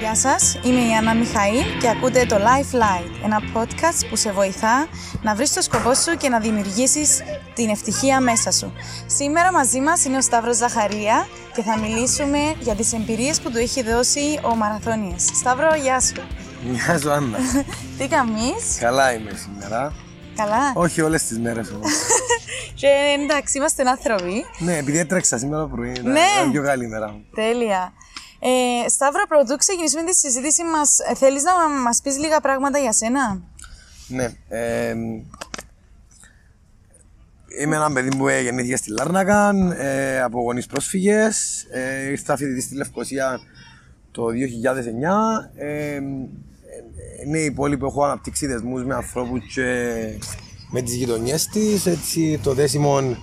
Γεια σας, είμαι η Άννα Μιχαήλ και ακούτε το Life Light, ένα podcast που σε βοηθά να βρεις το σκοπό σου και να δημιουργήσεις την ευτυχία μέσα σου. Σήμερα μαζί μας είναι ο Σταύρος Ζαχαρία και θα μιλήσουμε για τις εμπειρίες που του έχει δώσει ο Μαραθώνιος. Σταύρο, γεια σου. Γεια σου Άννα. Τι καμείς; Καλά είμαι σήμερα. Καλά. Όχι όλες τις μέρες όμως. Και εντάξει, είμαστε άνθρωποι. ναι, επειδή έτρεξα σήμερα το πρωί, ήταν Ναι. ήταν πιο καλή μέρα μου. Τέλεια. Ε, Σταύρο, πρωτού ξεκινήσουμε τη συζήτηση μας, ε, θέλεις να μας πεις λίγα πράγματα για σένα; Ναι. ε, είμαι ένα παιδί που ε, γεννήθηκε στη Λάρνακα, ε, από γονείς πρόσφυγες. Ε, ήρθα φοιτητής στη Λευκοσία το 2009. Ε, είναι η πόλη που έχω αναπτύξει δεσμούς με ανθρώπους και με τις γειτονιές της. Έτσι, το δέσιμο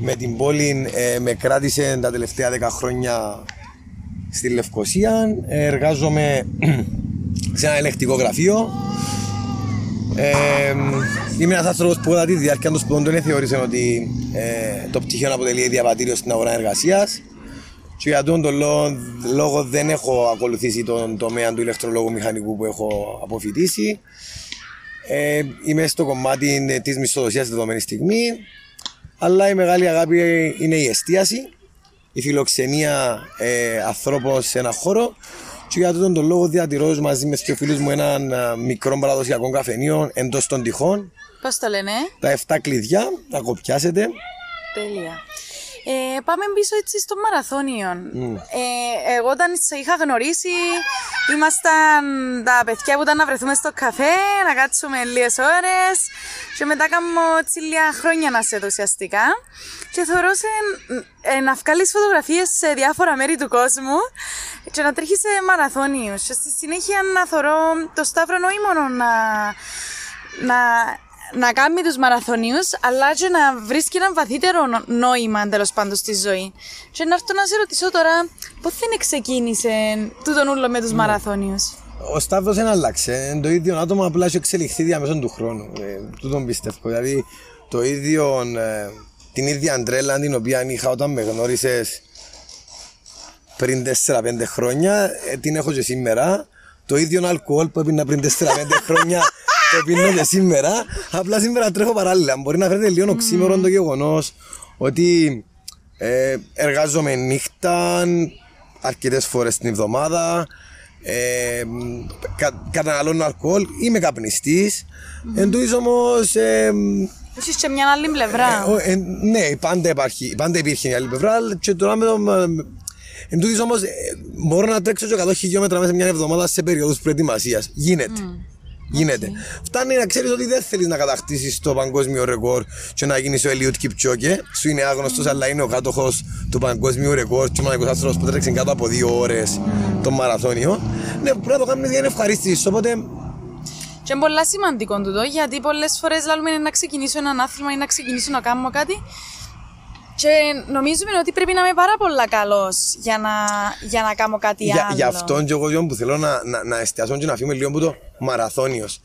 με την πόλη ε, με κράτησε τα τελευταία 10 χρόνια στη Λευκοσία. Ε, εργάζομαι σε ένα ελεκτικό γραφείο. Ε, είμαι ένας άνθρωπος που κατά τη διάρκεια των σπουδών δεν θεώρησε ότι ε, το πτυχίο αποτελεί διαβατήριο στην αγορά εργασίας. Και για αυτόν τον λόγο, λόγο δεν έχω ακολουθήσει τον τομέα του ηλεκτρολόγου μηχανικού που έχω αποφοιτήσει. Ε, είμαι στο κομμάτι της μισθοδοσίας τη δεδομένη στιγμή. Αλλά η μεγάλη αγάπη είναι η εστίαση, η φιλοξενία ε, ανθρώπων σε ένα χώρο. Και για αυτόν τον λόγο διατηρώ μαζί μες δύο φίλου μου έναν α, μικρό παραδοσιακό καφενείο εντός των τυχών. Πώς το λένε; Τα 7 κλειδιά, θα κοπιάσετε. Τέλεια. Ε, πάμε πίσω έτσι στο μαραθώνιο. Ε, εγώ όταν σε είχα γνωρίσει, ήμασταν τα παιδιά που ήταν να βρεθούμε στο καφέ, να κάτσουμε λίγες ώρες και μετά κάνουμε έτσι λίγα χρόνια να σε δω ουσιαστικά. Και θεωρώ σε, ε, να βγάλεις φωτογραφίες σε διάφορα μέρη του κόσμου και να τρέχεις σε μαραθώνιους. Και στη συνέχεια να θεωρώ το Σταύρο όχι μόνο να, να να κάνει τους μαραθωνίους, αλλά και να βρίσκει ένα βαθύτερο νο- νόημα τέλος πάντων στη ζωή. Και να έρθω να σε ρωτήσω τώρα, πώς δεν ξεκίνησε τούτον ούλο με τους μαραθώνιους. Ο Σταύρος δεν άλλαξε. Είναι το ίδιο άτομο, απλά έχει εξελιχθεί διαμέσου του χρόνου. Ε, τούτον πιστεύω. Δηλαδή, το ίδιο, ε, την ίδια τρέλα την οποία είχα όταν με γνώρισες πριν 4-5 χρόνια, ε, την έχω και σήμερα. Το ίδιο αλκοόλ που έπινα πριν 4-5 χρόνια, το πίνω και σήμερα. Απλά σήμερα τρέχω παράλληλα. Μπορεί να φαίνεται λίγο οξύμορο το γεγονός ότι ε, εργάζομαι νύχτα αρκετές φορές την εβδομάδα. Ε, κα, καταναλώνω αλκοόλ, είμαι καπνιστής. Εν τούτης όμως, ε, Έχεις και μια άλλη πλευρά. ε, ο- ε, ναι, πάντα, υπάρχει, πάντα υπήρχε μια άλλη πλευρά και τώρα με το... με- Εν τούτης όμως, ε, μπορώ να τρέξω και 100 χιλιόμετρα μέσα σε μια εβδομάδα σε περίοδους προετοιμασίας. Γίνεται. Γίνεται. Φτάνει να ξέρεις ότι δεν θέλεις να κατακτήσεις το παγκόσμιο ρεκόρ και να γίνεις ο Ελιούτ Κιπτσόκε. Σου είναι άγνωστος, αλλά είναι ο κάτοχος του παγκόσμιου ρεκόρ. Και ο μοναδικό άνθρωπος που τρέξει κάτω από δύο ώρες το μαραθώνιο. Ναι, πρέπει να το κάνουμε για να ευχαρίστηση. Οπότε Και είναι πολύ σημαντικό τούτο, γιατί πολλές φορές λαλούμε να ξεκινήσω έναν άθλημα ή να ξεκινήσω να κάνω κάτι και νομίζουμε ότι πρέπει να είμαι πάρα πολύ καλός για να, για να κάνω κάτι για, άλλο. για αυτόν και εγώ Γιώργο, που θέλω να, να, να εστιάσω και να φύγουμε λίγο από το μαραθώνιος.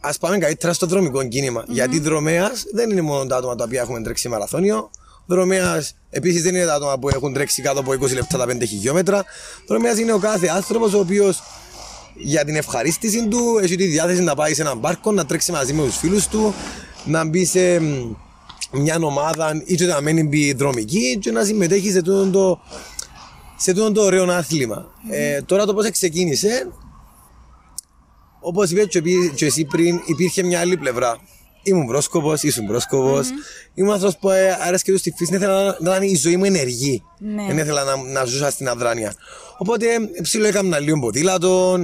Α πάμε καλύτερα στο δρομικό κίνημα. Γιατί δρομέας δεν είναι μόνο τα άτομα τα οποία έχουν τρέξει μαραθώνιο. Δρομέας επίσης δεν είναι τα άτομα που έχουν τρέξει κάτω από 20 λεπτά τα 5 χιλιόμετρα. Δρομέας είναι ο κάθε άνθρωπος ο οποίος για την ευχαρίστηση του έχει τη διάθεση να πάει σε έναν πάρκο, να τρέξει μαζί με τους φίλους του, να μπει σε μ, μια ομάδα ή και να μένει μπει δρομική και να συμμετέχει σε τούτο το, σε τούτο το ωραίο άθλημα. Ε, τώρα το πώς ξεκίνησε, όπως είπες και, επί- και εσύ πριν, υπήρχε μια άλλη πλευρά. Ήμουν πρόσκοπος, ήσουν πρόσκοπος. Ήμουν άνθρωπος που ε, άρεσε τους στη φύση. Δεν ήθελα να, να είναι η ζωή μου ενεργή. Ναι. Δεν ήθελα να, να ζούσα στην αδράνεια. Οπότε ψήλο έκανα λίγο ποδήλατο.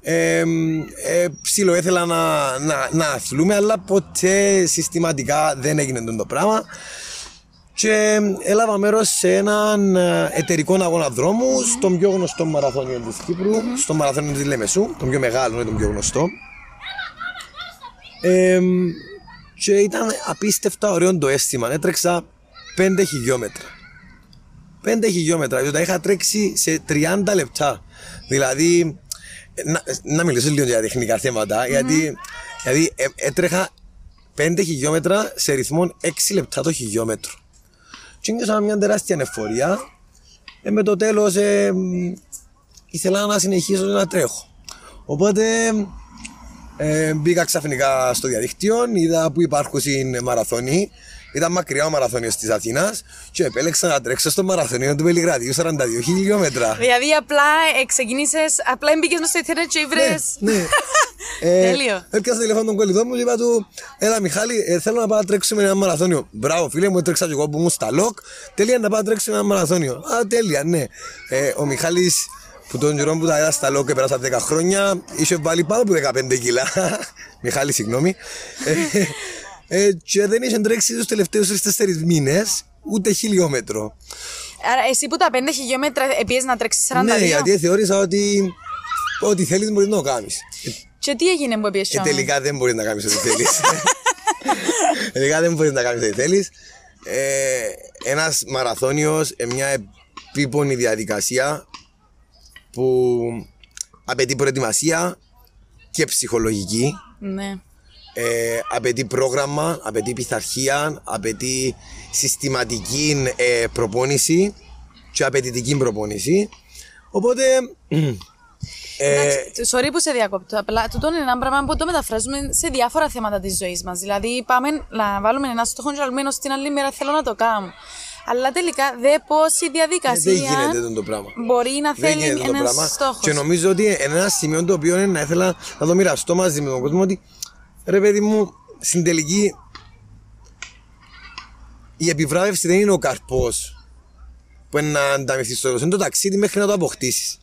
Ε, ε, ψήλο ήθελα να, να, να αθλούμε, αλλά ποτέ συστηματικά δεν έγινε αυτό το πράγμα. Και έλαβα μέρος σε έναν ε, εταιρικό αγώνα δρόμου, στον πιο γνωστό μαραθώνιο της Κύπρου, στο μαραθώνιο της Λεμεσού, τον πιο μεγάλο, όχι τον πιο γνωστό. Ε, και ήταν απίστευτα ωραίο το αίσθημα. Έτρεξα 5 χιλιόμετρα. 5 χιλιόμετρα, διότι τα είχα τρέξει σε 30 λεπτά. Δηλαδή, ε, να, να μιλήσω λίγο για τεχνικά θέματα, γιατί, γιατί ε, έτρεχα 5 χιλιόμετρα σε ρυθμό 6 λεπτά το χιλιόμετρο. Και νιώσα μια τεράστια εφορία. Ε, με το τέλος, ε, μ, ήθελα να συνεχίσω να τρέχω. Οπότε ε, μπήκα ξαφνικά στο διαδίκτυο, είδα που υπάρχουν μαραθώνοι. Ήταν μακριά ο μαραθώνιος της Αθήνας και επέλεξα να τρέξω στο μαραθώνιο του Βελιγραδίου 42 χιλιόμετρα. Δηλαδή απλά ε, ξεκινήσει, απλά μπήκες στο Ιντερνετ και ήβρες. Ναι, ναι. ε, Τέλειο. Έπιασα τηλέφωνο τον κολλητό μου και είπα του: Έλα, Μιχάλη, ε, θέλω να πάω να τρέξουμε ένα μαραθώνιο. Μπράβο, φίλε μου, τρέξα και εγώ που ήμουν στα λοκ. Τέλεια να πάω να τρέξουμε ένα μαραθώνιο. Α, τέλεια, ναι. Ε, ο Μιχάλης που τον καιρό που τα είδα στα λόκ πέρασα 10 χρόνια, είχε βάλει πάνω από 15 κιλά. Μιχάλη, συγγνώμη. Ε, ε, και δεν είχε τρέξει τους τελευταίους 3-4 μήνες ούτε χιλιόμετρο. Άρα, εσύ που τα 5 χιλιόμετρα επίση να τρέξεις 42. Ναι, γιατί θεώρησα ότι ό,τι θέλεις μπορείς να το κάνεις. Και τι έγινε που πήγε ε, τελικά δεν μπορείς να κάνεις ό,τι θέλεις. τελικά δεν μπορείς να κάνεις ό,τι θέλεις. Ε, Ένας μαραθώνιος, μια επίπονη διαδικασία που απαιτεί προετοιμασία και ψυχολογική. Ναι. Ε, απαιτεί πρόγραμμα, απαιτεί πειθαρχία, απαιτεί συστηματική ε, προπόνηση και απαιτητική προπόνηση. Οπότε. Ε, sorry που σε διακόπτω. Απλά τούτο είναι ένα πράγμα που το μεταφράζουμε σε διάφορα θέματα της ζωής μας. Δηλαδή, πάμε να βάλουμε ένα στόχο και να στην άλλη μέρα θέλω να το κάνω. Αλλά τελικά δεν πώς η διαδικασία. Δεν γίνεται το πράγμα. Μπορεί να θέλει ένας στόχος. Και νομίζω ότι ένα σημείο το οποίο είναι να ήθελα να το μοιραστώ μαζί με τον κόσμο ότι ρε παιδί μου, στην τελική η επιβράβευση δεν είναι ο καρπός που είναι να ανταμυφθείς στο τέλος. Είναι το ταξίδι μέχρι να το αποκτήσεις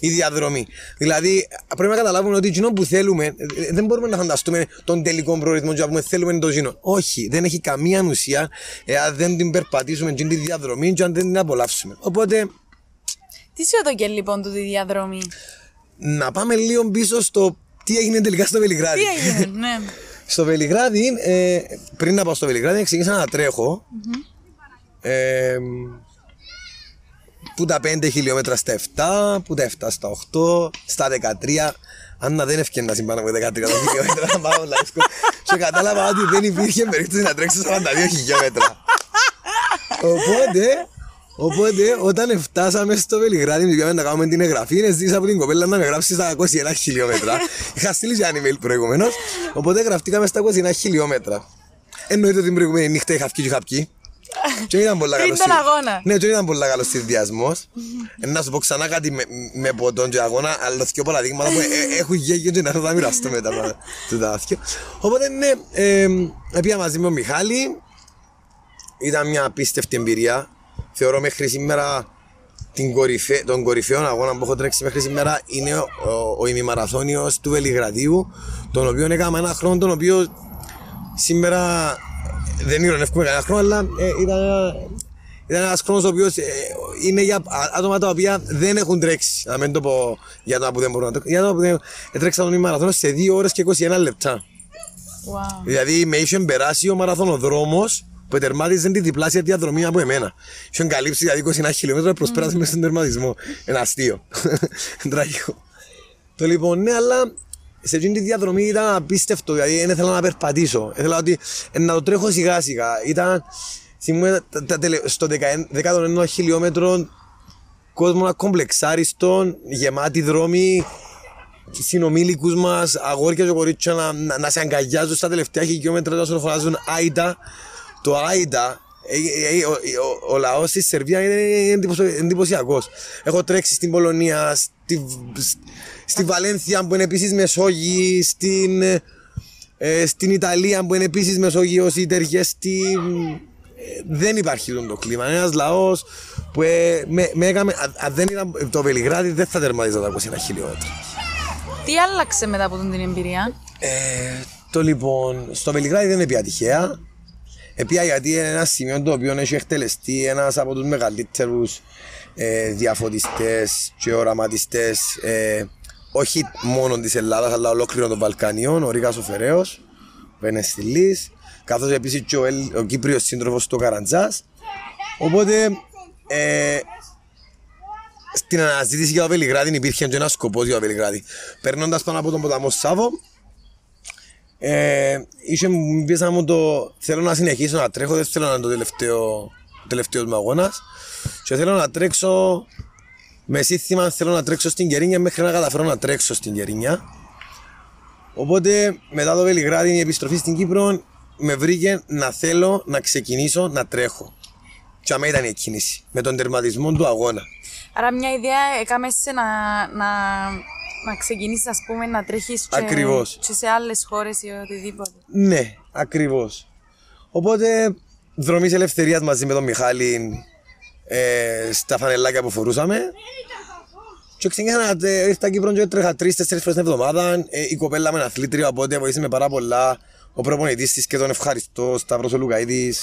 η διαδρομή. Δηλαδή, πρέπει να καταλάβουμε ότι εκείνο που θέλουμε, ε, δεν μπορούμε να φανταστούμε τον τελικό προορισμό και να πούμε θέλουμε το ζήνο. Όχι, δεν έχει καμία ουσία εάν δεν την περπατήσουμε την διαδρομή και αν δεν την απολαύσουμε. Οπότε. Τι σε οδοκέ λοιπόν του τη διαδρομή; Να πάμε λίγο πίσω στο τι έγινε τελικά στο Βελιγράδι; Τι έγινε, ναι. στο Βελιγράδι, ε, πριν να πάω στο Βελιγράδι, ξεκίνησα να τρέχω. Mm-hmm. Ε, που τα 5 χιλιόμετρα στα 7, που τα 7 στα 8, στα 13. Αν να δεν ευκαιρία να συμπάνω με 13 χιλιόμετρα, να πάω λαϊκό. Και κατάλαβα ότι δεν υπήρχε περίπτωση να τρέξει 42 χιλιόμετρα. Οπότε, Οπότε, όταν φτάσαμε στο Βελιγράδι, πήγαμε να κάνουμε την εγγραφή, ζήτησα από την κοπέλα να με γράψει στα 21 χιλιόμετρα. Είχα στείλει και ένα email προηγουμένως, οπότε γραφτήκαμε στα 21 χιλιόμετρα. Εννοείται ότι την προηγούμενη νύχτα είχα βγει και είχα βγει. Και ήταν πολλά καλό. τον αγώνα. Ναι, και ήταν πολλά καλό συνδυασμός. Να σου πω ξανά κάτι με, με ποτόν και αγώνα, αλλά δύο παραδείγματα που ε, έχουν γέγιο και να θα τα μοιραστώ μετά του δάσκιο. Οπότε ναι, έπια μαζί με ο Μιχάλη. Ήταν μια απίστευτη εμπειρία. Θεωρώ μέχρι σήμερα την κορυφέ, τον κορυφαίο αγώνα που έχω τρέξει μέχρι σήμερα είναι ο, ο, ο ημιμαραθώνιος του Βελιγραδίου, τον οποίο έκανα ένα χρόνο, τον οποίο σήμερα δεν ηρωνεύουμε κανένα χρόνο, αλλά ε, ήταν, ήταν ένας χρόνος ο οποίος ε, είναι για άτομα τα οποία δεν έχουν τρέξει. Να μην το πω για άτομα που δεν μπορούν να τρέξουν. Για άτομα που δεν τρέξαν τον μαραθώνιο σε 2 ώρες και 21 λεπτά. Wow. Δηλαδή με είχε περάσει ο μαραθωνοδρόμος που τερμάτιζε τη διπλάσια διαδρομή από εμένα. Είχε καλύψει δηλαδή 21 χιλιόμετρα προσπέρασε mm. μέσα στον τερματισμό. Ένα αστείο. Τραγικό. Το λοιπόν, ναι, αλλά σε αυτήν τη διαδρομή ήταν απίστευτο, δηλαδή δεν ήθελα να περπατήσω. Ήθελα ότι ε, να το τρέχω σιγά σιγά. Ήταν, θυμούμαι, στο 11ο χιλιόμετρο κόσμος ακομπλεξάριστο, γεμάτη δρόμοι, συνομήλικους μας, αγόρια και κορίτσια να, να, να σε αγκαλιάζουν στα τελευταία χιλιόμετρα να φωνάζουν Άιτα. Το Άιτα, ε, ε, ο, ο, ο λαός τη Σερβία είναι εντυπωσιακός. Έχω τρέξει στην Πολωνία, στη, στη Βαλένθια που είναι επίσης Μεσόγειο, στην, ε, στην Ιταλία που είναι επίσης Μεσόγειο, οι ταιριέ στη. Ε, δεν υπάρχει το κλίμα. Ένας λαός που ε, με, με έκαμε. Αν δεν ήταν το Βελιγράδι, δεν θα τερματίζα τα 21 χιλιόμετρα. Τι άλλαξε μετά από την εμπειρία, ε, Το λοιπόν, στο Βελιγράδι δεν είναι πια τυχαία. Επία γιατί είναι ένα σημείο το οποίο έχει εκτελεστεί ένας από τους μεγαλύτερους ε, διαφωτιστές και οραματιστές ε, όχι μόνο της Ελλάδας αλλά ολόκληρο των Βαλκανίων, ο Ρίγα ο Φεραίος, ο Ενεστηλή, καθώς επίσης και ο, ο Κύπριος σύντροφος του Καραντζάς. Οπότε ε, στην αναζήτηση για το Βελιγράδι υπήρχε και ένα σκοπός για το Βελιγράδι. Περνώντα πάνω από τον ποταμό Σάβο, ε, είχε μου το θέλω να συνεχίσω να τρέχω, δεν θέλω να είναι το τελευταίο, τελευταίο μου αγώνας. Και θέλω να τρέξω με σύνθημα θέλω να τρέξω στην Κερίνια μέχρι να καταφέρω να τρέξω στην Κερίνια. Οπότε μετά το Βελιγράδι η επιστροφή στην Κύπρο με βρήκε να θέλω να ξεκινήσω να τρέχω. Και αμέ ήταν η κίνηση, με τον τερματισμό του αγώνα. Άρα μια ιδέα έκαμε σε να, να, να ξεκινήσεις ας πούμε να τρέχεις και, Ακριβώς. και σε άλλες χώρες ή οτιδήποτε. Ναι, ακριβώς. Οπότε δρομής ελευθερίας μαζί με τον Μιχάλη ε, στα φανελάκια που φορούσαμε. Και ξεκίνησα να ε, ήρθα Κύπρο και τρέχα τρει-τέσσερι φορές την εβδομάδα. Ε, η κοπέλα με ένα αθλήτριο, οπότε βοήθησε με πάρα πολλά. Ο προπονητής της και τον ευχαριστώ, Σταύρος ο Λουκαίδη.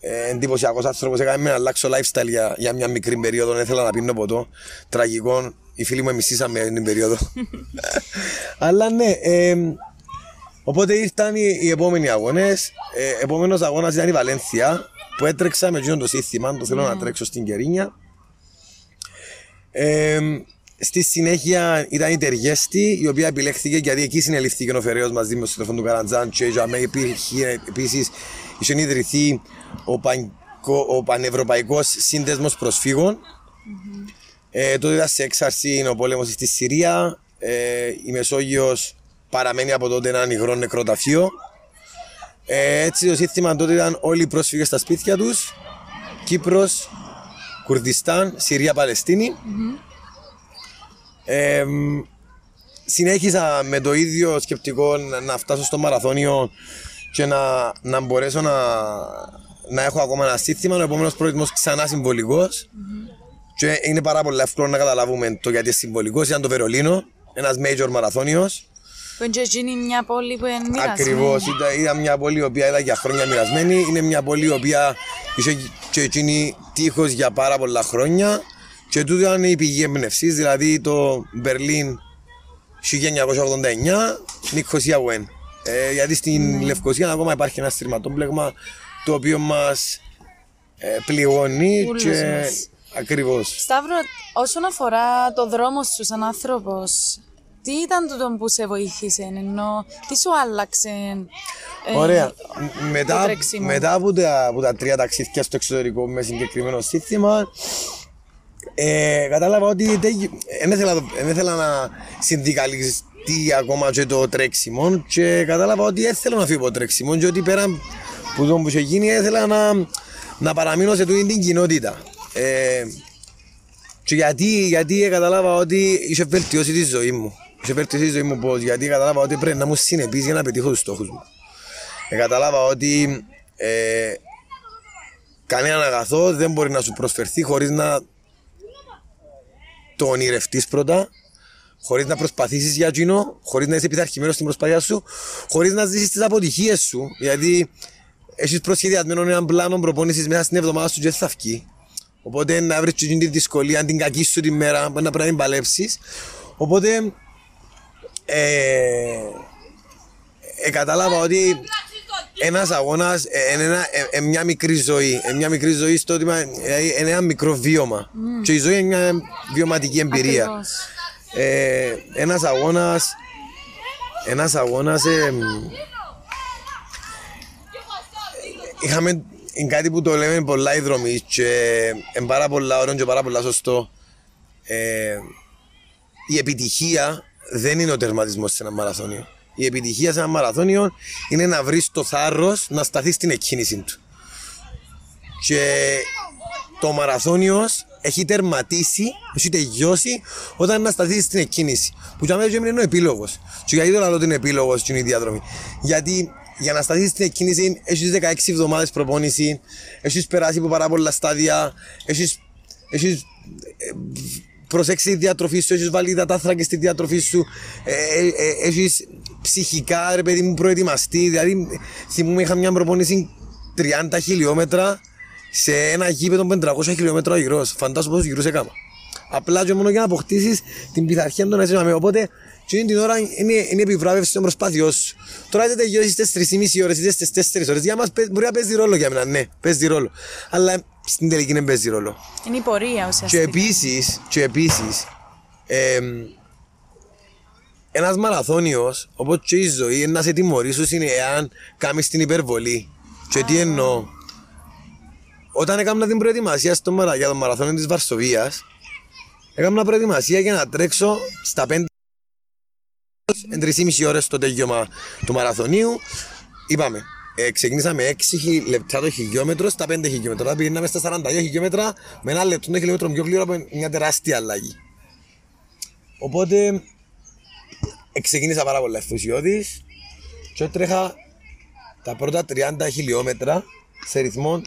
Ε, εντυπωσιακός άνθρωπος, έκανε με να αλλάξω lifestyle για, για μια μικρή περίοδο, δεν ήθελα να πίνω ποτό. Τραγικό, οι φίλοι μου εμισήσαμε την περίοδο. Αλλά ναι, ε, οπότε ήρθαν οι, οι επόμενοι αγώνες. Ε, επόμενος αγώνας ήταν η Βαλένθια, που έτρεξα με εκείνον το σύνθημα, το θέλω να τρέξω στην Κερίνια. Ε, στη συνέχεια ήταν η Τεργέστη, η οποία επιλέχθηκε γιατί εκεί συνελήφθηκε ο Φεραίος μαζί με το τηλέφωνο του Καραντζάν και για μένα υπήρχε επίσης είχε ιδρυθεί ο, Πανκο, ο Πανευρωπαϊκός Σύνδεσμος Προσφύγων. Ε, τότε ήταν σε έξαρση ο πόλεμος στη Συρία. Ε, η Μεσόγειος παραμένει από τότε ένα υγρό νεκροταφείο. Ε, έτσι το σύνθημα τότε ήταν όλοι οι πρόσφυγες στα σπίτια τους. Κύπρος, Κουρδιστάν, Συρία, Παλαιστίνη. Ε, συνέχισα με το ίδιο σκεπτικό να, να φτάσω στο μαραθώνιο και να, να μπορέσω να, να έχω ακόμα ένα σύστημα. Ο επόμενος προορισμό ξανά συμβολικός. Και είναι πάρα πολύ εύκολο να καταλάβουμε το γιατί συμβολικός. Ήταν το Βερολίνο, ένας major μαραθώνιος. Που είναι και εκείνη μια πόλη που είναι μοιρασμένη. Ακριβώς. Ήταν, ήταν μια πόλη η οποία ήταν για χρόνια μοιρασμένη. Είναι μια πόλη η οποία είχε και εκείνη τείχος για πάρα πολλά χρόνια. Και τούτο ήταν η πηγή έμπνευσης, δηλαδή το Μπερλίν 1989, Νικοσία Γουέν. Ε, γιατί στην Λευκοσία ακόμα υπάρχει ένα στριμματόπλεγμα το οποίο μας ε, πληγώνει Ούλους και μας. Ακριβώς. Σταύρο, όσον αφορά το δρόμο σου σαν άνθρωπος, τι ήταν τούτο που σε βοήθησε, ενώ τι σου άλλαξε. ε, Ωραία. Μ- Μετά, τρέξιμο; μετά από, τα, από τα τρία ταξίδια στο εξωτερικό με συγκεκριμένο σύστημα, ε, κατάλαβα ότι δεν δεν ήθελα, δεν ήθελα να συνδικαλιστεί ακόμα και το τρέξιμο και κατάλαβα ότι δεν θέλω να φύγω από το τρέξιμο και ότι πέρα που το που είχε γίνει ήθελα να, να παραμείνω σε τούτη την κοινότητα. Ε, και γιατί, γιατί κατάλαβα ότι είχε βελτιώσει τη ζωή μου. Είχε βελτιώσει τη ζωή μου πώς, γιατί κατάλαβα ότι πρέπει να μου συνεπείς για να πετύχω τους στόχους μου. Ε, κατάλαβα ότι ε, κανένα αγαθό δεν μπορεί να σου προσφερθεί χωρίς να το ονειρευτείς πρώτα, χωρίς να προσπαθήσεις για εκείνο, χωρίς να είσαι πειθαρχημένος στην προσπάθεια σου, χωρίς να ζήσεις τις αποτυχίες σου, γιατί έχεις προσχεδιασμένο έναν πλάνο προπόνησης μέσα στην εβδομάδα σου και δεν θα βγει. Οπότε να βρεις και εκείνη τη δυσκολία, την κακή σου τη μέρα, που να πρέπει να την παλέψεις. Οπότε ε, ε, κατάλαβα ότι ένας αγώνας είναι ένα, ε, ε, μια μικρή ζωή. Ε, μια μικρή ζωή στο ότι μα- ε, είναι ένα μικρό βίωμα. Και η ζωή είναι μια βιωματική εμπειρία. Ακριβώς. Ε, ένας αγώνας ένας αγώνας ε, μ, είχαμε είναι κάτι που το λέμε πολλά οι δρομοί και είναι πάρα πολλά ωραίο και πάρα πολλά σωστό ε, η επιτυχία δεν είναι ο τερματισμός σε ένα μαραθώνιο η επιτυχία σε ένα μαραθώνιο είναι να βρεις το θάρρος να σταθείς στην εκκίνηση του και το μαραθώνιος έχει τερματίσει, έχει τελειώσει όταν να σταθείς στην εκκίνηση. Που για μένα είναι ο επίλογος. Και γιατί το λέω ότι είναι επίλογος στην η διαδρομή. Γιατί για να σταθείς στην εκκίνηση έχεις 16 εβδομάδες προπόνηση, έχεις περάσει από πάρα πολλά στάδια, έχεις έχεις, ε, προσέξει τη διατροφή σου, έχεις βάλει τα τάθρακα στη διατροφή σου, ε, ε, ε, έχεις ψυχικά ρε παιδί μου προετοιμαστεί. Δηλαδή, θυμούμαι είχα μια προπόνηση 30 χιλιόμετρα σε ένα γήπεδο με 500 χιλιόμετρα γύρω. Φαντάζομαι πόσο γύρω έκανα. Απλά και μόνο για να αποκτήσεις την πειθαρχία των να Aber και την ώρα είναι, είναι επιβράβευση των προσπάθειών σου. Τώρα είτε τελειώσει στις 3,5 ώρες είτε στις 4 ώρες, για μας μπορεί να παίζει ρόλο για μένα. Ναι, παίζει ρόλο. Αλλά στην τελική δεν παίζει ρόλο. Είναι η πορεία Και ουσιαστικά. επίσης, και επίσης, εμ, ένας μαραθώνιος, όπως και η ζωή, είναι να σε τιμωρήσεις είναι εάν κάνεις την υπερβολή. Και τι εννοώ. όταν έκανα την προετοιμασία στο, μαρα- για τον μαραθώνιο της Βαρσοβίας, έκανα προετοιμασία για να τρέξω στα 5 εν 3,5 ώρες στο τέλειωμα του μαραθωνίου. Είπαμε, ε, ξεκινήσαμε 6 χι- λεπτά το χιλιόμετρο στα 5 χιλιόμετρα. Τώρα πήγαμε στα 42 χιλιόμετρα με ένα λεπτό το χιλιόμετρο πιο γλύωρο από μια τεράστια αλλαγή. Οπότε ε, ξεκίνησα πάρα πολλά ενθουσιώδης και τρέχα τα πρώτα 30 χιλιόμετρα σε ρυθμό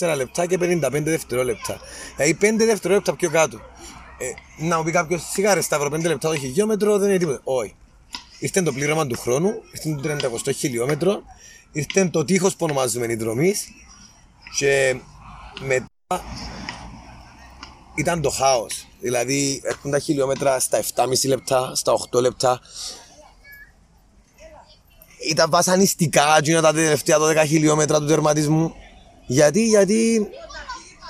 4 λεπτά και 55 δευτερόλεπτα. Δηλαδή 5 δευτερόλεπτα πιο κάτω. Ε, να μου πει κάποιος σιγάρε Σταύρο 5 λεπτά το χιλιόμετρο δεν είναι τίποτα. Όχι. Ήρθε το πλήρωμα του χρόνου, ήρθε το 30 χιλιόμετρο, ήρθε το τείχος που ονομάζουμε η δρομή και μετά ήταν το χάος. Δηλαδή έρχονταν τα χιλιόμετρα στα 7,5 λεπτά, στα 8 λεπτά. Ήταν βασανιστικά εκείνα τα τελευταία 12 χιλιόμετρα του τερματισμού. Γιατί, γιατί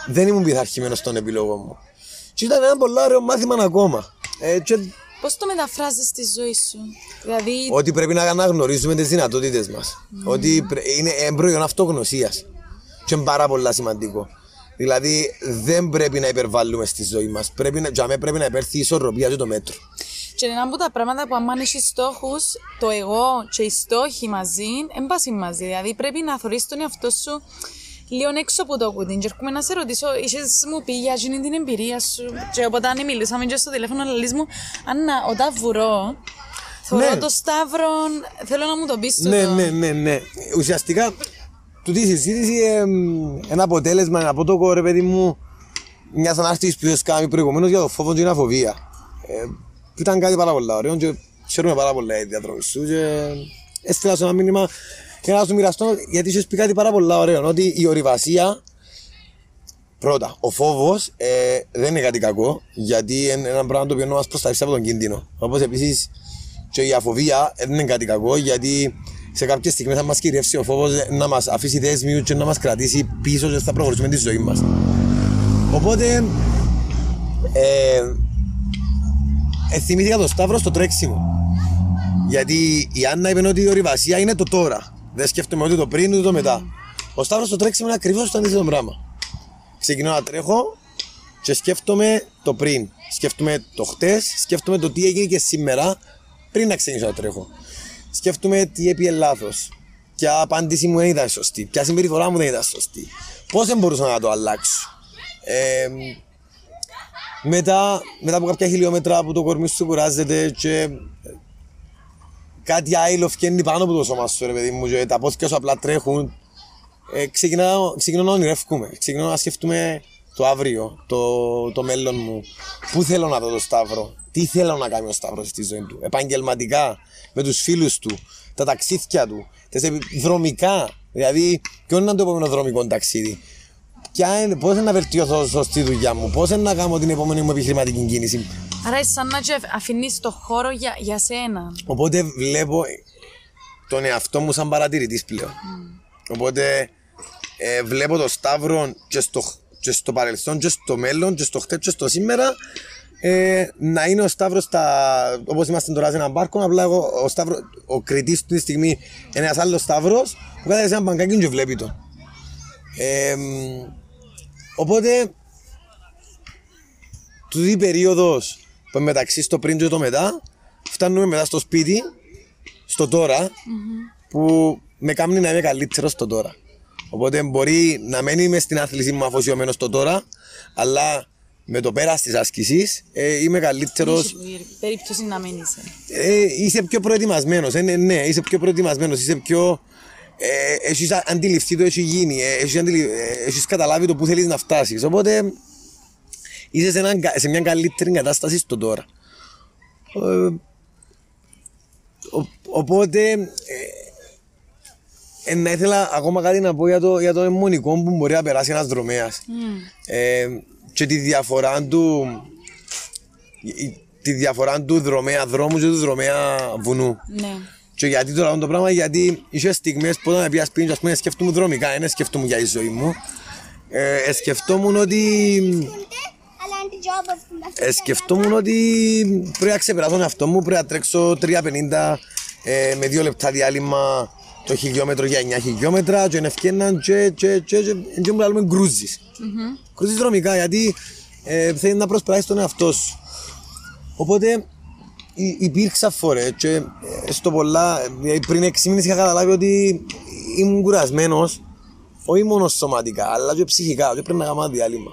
δεν ήμουν πειθαρχημένος στον επιλογό μου. Και ήταν ένα πολύ ωραίο μάθημα ακόμα. Ε, και Πώς το μεταφράζεις στη ζωή σου, Δηλαδή, ότι πρέπει να αναγνωρίζουμε τις δυνατότητες μας. Ότι πρέ- είναι ε, προϊόν αυτογνωσίας. Και είναι πάρα πολύ σημαντικό. Δηλαδή δεν πρέπει να υπερβάλλουμε στη ζωή μας. Πρέπει, να- για μένα πρέπει να υπέρθει η ισορροπία και το μέτρο. και ένα από τα πράγματα που αν έχεις στόχους, το εγώ και οι στόχοι μαζί, δεν πάσει μαζί. Δηλαδή, πρέπει να θεωρεί τον εαυτό σου λίγο έξω από το κουτί. Και έρχομαι να σε ρωτήσω, είσαι μου πει για εκείνη την εμπειρία σου. Και οπότε αν μιλούσαμε και στο τηλέφωνο, λαλείς μου, Άννα, όταν βουρώ, θεωρώ Ναι. το Σταύρο, θέλω να μου το πεις τούτο. Ναι, ναι, ναι, ναι. Ουσιαστικά, τούτη η συζήτηση ε, μ, ένα αποτέλεσμα από το κόρε, παιδί μου, μιας ανάρτησης που είχες κάνει προηγουμένως για το φόβο και την αφοβία. Ε, που ήταν κάτι πάρα πολύ ωραίο και ξέρουμε πάρα πολλά η διαδρομή σου και έστειλα σου ένα μήνυμα για να σου μοιραστώ γιατί είχες πει κάτι πάρα πολύ ωραίο ότι η ορειβασία Πρώτα, ο φόβος ε, δεν είναι κάτι κακό, γιατί είναι ένα πράγμα το οποίο μα προστατεύει από τον κίνδυνο. Όπως επίσης και η αφοβία ε, δεν είναι κάτι κακό, γιατί σε κάποιες στιγμές θα μας κυριεύσει ο φόβος να μας αφήσει δέσμιου και να μας κρατήσει πίσω και θα προχωρήσουμε τη ζωή μας. Οπότε, ε, ε, θυμήθηκα το Σταύρο στο τρέξιμο. Γιατί η Άννα είπε ότι η ορειβασία είναι το τώρα. Δεν σκέφτομαι ούτε το πριν ούτε το μετά. Ο Σταύρος στο τρέξιμο είναι ακριβώς το αντίθετο πράγμα ξεκινώ να τρέχω και σκέφτομαι το πριν. Σκέφτομαι το χτες, σκέφτομαι το τι έγινε και σήμερα πριν να ξεκινήσω να τρέχω. Σκέφτομαι τι έπιε λάθος. Ποια απάντηση μου δεν ήταν σωστή. Ποια συμπεριφορά μου δεν ήταν σωστή. Πώς δεν μπορούσα να το αλλάξω. Ε, μετά, μετά από κάποια χιλιόμετρα που το κορμί σου κουράζεται και κάτι άλλο φτιάχνει πάνω από το σώμα σου, ρε παιδί μου, και τα πόδια σου απλά τρέχουν ε, ξεκινάω, ξεκινώ να ονειρεύκουμε. Ξεκινώ να σκεφτούμε το αύριο, το, το μέλλον μου. Πού θέλω να δω το Σταύρο, τι θέλω να κάνει ο Σταύρος στη ζωή του; Επαγγελματικά, με τους φίλους του, τα ταξίδια του, τα δρομικά. Δηλαδή, ποιο είναι το επόμενο δρομικό ταξίδι; Ποια είναι, πώς να βελτιωθώ σωστή δουλειά μου, πώς να κάνω την επόμενη μου επιχειρηματική κίνηση. Άρα είσαι σαν να αφήνει το χώρο για, για σένα. Οπότε βλέπω τον εαυτό μου σαν παρατηρητής πλέον. Οπότε ε, βλέπω το Σταύρο και στο, και στο παρελθόν και στο μέλλον και στο χτες και στο σήμερα ε, να είναι ο Σταύρος στα, όπως είμαστε τώρα σε έναν πάρκο απλά εγώ, ο, Σταύρο, ο κριτής του τη στιγμή είναι ένας άλλος Σταύρος που κάθεται σε ένα μπαγκάκι και βλέπει τον. Ε, οπότε τούτη η περίοδος που μεταξύ στο πριν και το μετά φτάνουμε μετά στο σπίτι στο τώρα που με κάνει να είμαι καλύτερος στο τώρα. Οπότε μπορεί να μένει είμαι στην άθληση μου αφοσιωμένος στο τώρα, αλλά με το πέρας της άσκησης ε, είμαι καλύτερος. Περίπτωση να μην είσαι. Ε, είσαι πιο προετοιμασμένος. Ε, ναι, ναι, είσαι πιο προετοιμασμένος. Είσαι πιο. Ε, έχεις αντιληφθεί το έχει γίνει. Ε, έχεις, αντιλη... ε, έχεις καταλάβει το που θέλεις να φτάσεις. Οπότε είσαι σε, έναν, σε μια καλύτερη κατάσταση στο τώρα. Ε, ο, οπότε ε, ε, να ήθελα ακόμα κάτι να πω για το, για το αιμονικό που μπορεί να περάσει ένας δρομέας. Ε, και τη διαφορά του η- τη διαφορά του δρομέα δρόμου και του δρομέα βουνού. Ναι. Και γιατί τώρα αυτό το πράγμα, γιατί είχε στιγμές που όταν πήγα σπίτι, ας πούμε, σκεφτούμουν δρομικά, δεν σκεφτούμουν για τη ζωή μου. Ε, ε, σκεφτόμουν ότι Allein die Job auf dem ε, σκεφτόμουν ότι πρέπει να ξεπεράσω τον εαυτό μου, πρέπει να τρέξω 3.50 ε, με δύο λεπτά διάλειμμα το χιλιόμετρο για 9 χιλιόμετρα και ευκαιναν και και και και και μου λέμε γκρούζεις. Γκρούζεις δρομικά γιατί ε, θέλεις να προσπεράσεις τον εαυτό σου. Οπότε υ- υπήρξαν φορές και ε, στο πολλά, ε, πριν 6 μήνες είχα καταλάβει ότι ήμουν κουρασμένος όχι μόνο σωματικά, αλλά και ψυχικά, και πρέπει να κάνουμε διάλειμμα.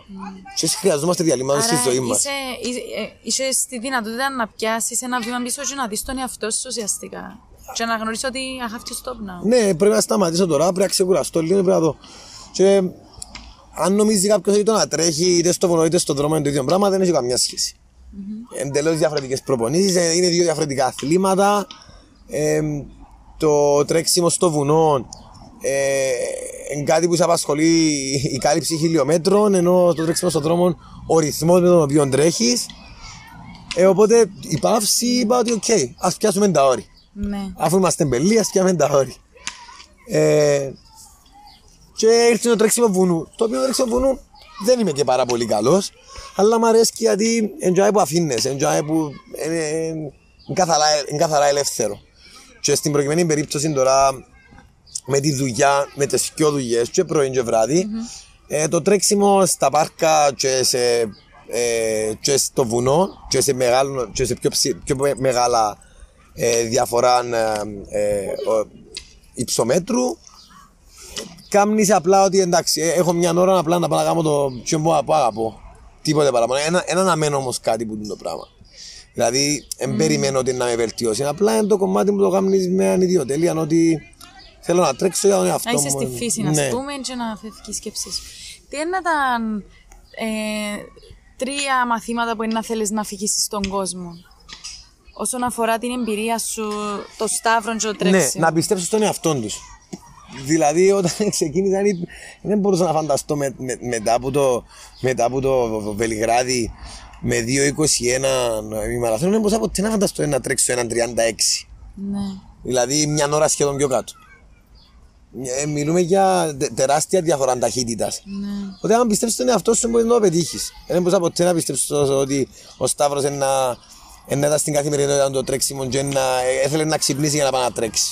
Και εσείς χρειαζόμαστε διαλύματα στη ζωή μας. είσαι, είσαι, ε, είσαι στη δυνατότητα να πιάσεις ένα βήμα πίσω και να δεις τον εαυτό σου ουσιαστικά. Και να γνωρίσεις ότι I have to stop now. Ναι, πρέπει να σταματήσω τώρα, πρέπει να ξεκουραστώ λίγο, πρέπει να δω. Και αν νομίζει κάποιος ότι το να τρέχει είτε στο βουνό είτε στον δρόμο είναι το ίδιο πράγμα, δεν έχει καμιά σχέση. Εντελώς διαφορετικές προπονήσεις, είναι δύο διαφορετικά αθλήματα. Ε, το τρέξιμο στο βουνό ε, είναι κάτι που σε απασχολεί η κάλυψη χιλιόμετρων, ενώ το τρέξιμο στον δρόμο ο ρυθμός με τον οποίο τρέχει. Ε, οπότε η παύση είπα ότι, οκ, ας πιάσουμε τα όρη. Ναι. Αφού είμαστε πελλοί, ας πιάμε τα όρη. Ε, και ήρθε το τρέξιμο βουνού. Το οποίο το τρέξιμο βουνού δεν είμαι και πάρα πολύ καλός, αλλά μου αρέσει γιατί enjoy που αφήνε, enjoy που είναι, είναι καθαρά, είναι καθαρά ελεύθερο. Και στην προκειμένη περίπτωση τώρα με τη δουλειά, με τις πιο δουλειές, και πρωί και βράδυ, ε, το τρέξιμο στα πάρκα και, σε, ε, και στο βουνό και σε, μεγάλο, και σε πιο, ψη- πιο μεγάλα ε, διαφορά ε, ε, ο- υψομέτρου Κάμνεις απλά ότι εντάξει, ε, έχω μια ώρα απλά να πάω να κάνω το πιο που που αγαπώ. Τίποτε παραπάνω. Ένα, ένα να μένω όμως κάτι που είναι το πράγμα. Δηλαδή, δεν περιμένω ότι να με βελτιώσει. Απλά είναι το κομμάτι που το κάνεις με ανιδιοτέλεια. Ότι θέλω να τρέξω για τον εαυτό Να μου. είσαι στη φύση, να Ναι. πούμε, και να φεύγει η σκέψη σου. Τι είναι τα ε, τρία μαθήματα που είναι να θέλεις να αφηγήσεις στον κόσμο. Όσον αφορά την εμπειρία σου, το σταύρο και το Ναι, τρέξιμο; να πιστέψω στον εαυτό τους. Δηλαδή, όταν ξεκίνησα, δεν- δεν μπορούσα να φανταστώ με, με- μετά, από το, μετά από το Βελιγράδι με 2.21 η μαραθώνιο, δεν μπορούσα ποτέ να φανταστώ να τρέξω έναν 36. Ναι. Δηλαδή, μια ώρα σχεδόν πιο κάτω. Ε, μιλούμε για τε- τεράστια διαφορά ταχύτητας. Ναι. Οπότε, αν πιστέψεις στον εαυτό σου, μπορεί να το πετύχεις. Δεν μπορούσα ποτέ να πιστέψω ότι ο Σταύρος είναι να, είναι να ήταν στην καθημερινότητα το τρέξιμο και να ε, έθελε να ξυπνήσει για να πάει να τρέξει.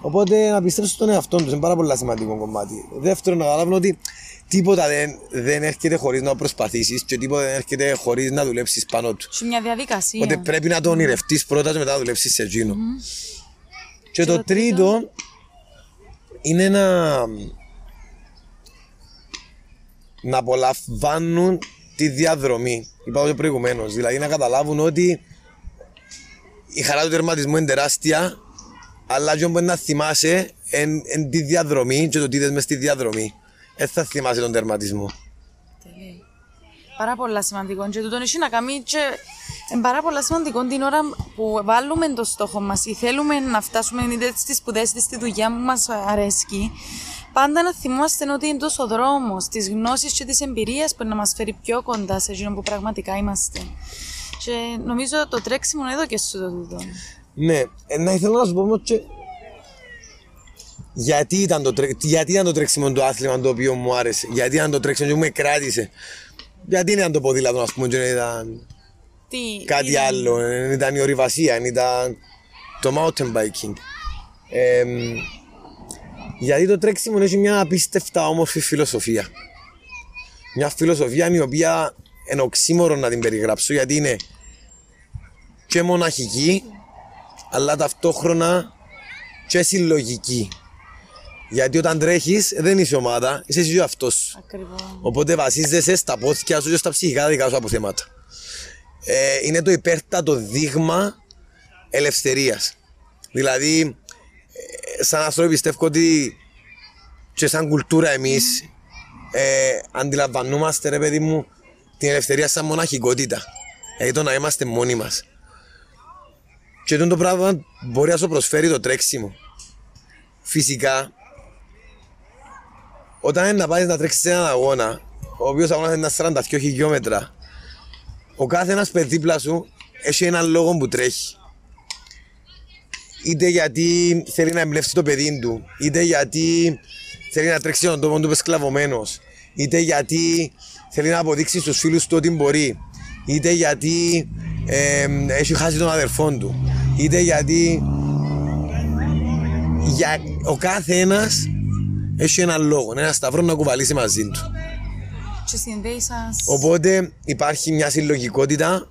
Οπότε να πιστέψω στον εαυτό τους είναι πάρα πολύ σημαντικό κομμάτι. Δεύτερον, να καταλάβουν ότι τίποτα δεν, δεν έρχεται χωρίς να προσπαθήσεις και τίποτα δεν έρχεται χωρίς να δουλέψεις πάνω του. Σε μια διαδικασία. Οπότε πρέπει να το ονειρευτείς πρώτα και μετά να δουλέψεις σε εκείνο. Και, το, το τρίτο είναι να, να απολαμβάνουν τη διαδρομή. Είπα το προηγουμένως. Δηλαδή να καταλάβουν ότι η χαρά του τερματισμού είναι τεράστια, αλλά και μπορεί να θυμάσαι εν, εν τη διαδρομή και το τι είδες μες στη διαδρομή. Δεν θα θυμάσαι τον τερματισμό. Τέλεια. Πάρα πολλά σημαντικό. Και τούτο έχει να κάνει και είναι πάρα πολλά σημαντικό την ώρα που βάλουμε το στόχο μας ή θέλουμε να φτάσουμε είτε στις σπουδές είτε στη δουλειά που μας αρέσει. Πάντα να θυμόμαστε ότι είναι τόσο δρόμος της γνώσης και της εμπειρίας που να μας φέρει πιο κοντά σε εκείνο που πραγματικά είμαστε. Και νομίζω το τρέξιμο είναι εδώ και σου το τούτο. Ναι, ε, να ήθελα να σου πω όμως και γιατί ήταν, το, τρέ- γιατί ήταν το τρέξιμο το άθλημα το οποίο μου άρεσε, γιατί ήταν το τρέξιμο και μου με κράτησε. Γιατί ήταν το ποδήλατο, ας πούμε, και δεν ήταν Τι, κάτι τι- άλλο, δεν ήταν η ορειβασία, δεν ήταν το mountain biking. Ε, γιατί το τρέξιμο έχει μια απίστευτα όμορφη φιλοσοφία. Μια φιλοσοφία η οποία είναι οξύμορο να την περιγράψω γιατί είναι και μοναχική αλλά ταυτόχρονα και συλλογική. Γιατί όταν τρέχεις δεν είσαι ομάδα, είσαι εσύ ο αυτός σου. Ακριβώς. Οπότε βασίζεσαι στα πόθηκια σου και στα ψυχικά δικά σου αποθέματα. Ε, είναι το υπέρτατο δείγμα ελευθερίας. Δηλαδή, ε, σαν άνθρωποι πιστεύω ότι και σαν κουλτούρα εμείς ε, αντιλαμβανόμαστε ρε παιδί μου την ελευθερία σαν μοναχικότητα. Δηλαδή το να είμαστε μόνοι μας. Και αυτό το πράγμα μπορεί να σου προσφέρει το τρέξιμο. Φυσικά, όταν είναι να πάει να τρέξεις σε έναν αγώνα, ο οποίος αγώνα είναι 42 χιλιόμετρα, ο κάθε ένας δίπλα σου έχει έναν λόγο που τρέχει. Είτε γιατί θέλει να εμπνεύσει το παιδί του, είτε γιατί θέλει να τρέξει στον τόπο του που σκλαβωμένος, είτε γιατί θέλει να αποδείξει στους φίλους του ότι μπορεί, είτε γιατί ε, έχει χάσει τον αδερφό του, είτε γιατί για ο κάθε ένας έχει ένα λόγο, ένα σταυρό να κουβαλήσει μαζί του. Και συνδέει σας... Οπότε υπάρχει μια συλλογικότητα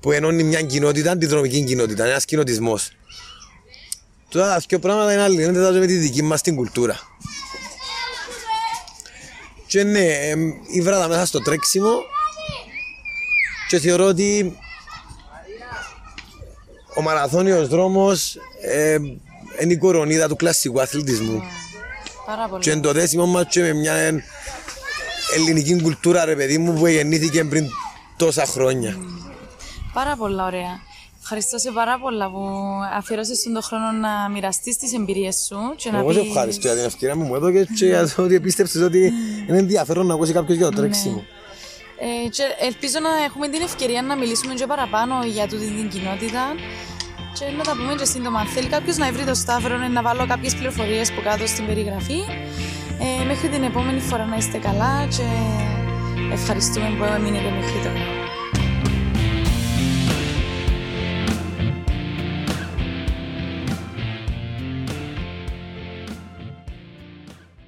που ενώνει μια κοινότητα, τη δρομική κοινότητα, ένας κοινοτισμός. Τώρα τα δύο πράγματα είναι άλλοι, δεν με τη δική μας την κουλτούρα. Και ναι, εμ, ήβρα τα μέσα στο τρέξιμο και θεωρώ ότι ο μαραθώνιος δρόμος ε, είναι η κορονίδα του κλασσικού αθλητισμού. Πάρα πολύ. Και είναι το δέσιμο μας και με μια ε, ελληνική κουλτούρα ρε παιδί μου που γεννήθηκε πριν τόσα χρόνια. Πάρα πολλά ωραία. Ευχαριστώ σε πάρα πολλά που αφιερώσεις τον χρόνο να μοιραστείς τις εμπειρίες σου και να Εγώ σε πεις- ευχαριστώ για την ευκαιρία που μου έδωκες και για το ότι πίστεψες ότι είναι ενδιαφέρον να ακούσεις κάποιος για το τρέξιμο. Ε, και ελπίζω να έχουμε την ευκαιρία να μιλήσουμε και παραπάνω για τούτη την κοινότητα και να τα πούμε και σύντομα. Αν θέλει κάποιος να βρει το Σταύρο, να βάλω κάποιες πληροφορίες που κάτω στην περιγραφή. Ε, μέχρι την επόμενη φορά να είστε καλά και ευχαριστούμε που έμεινετε μέχρι τώρα.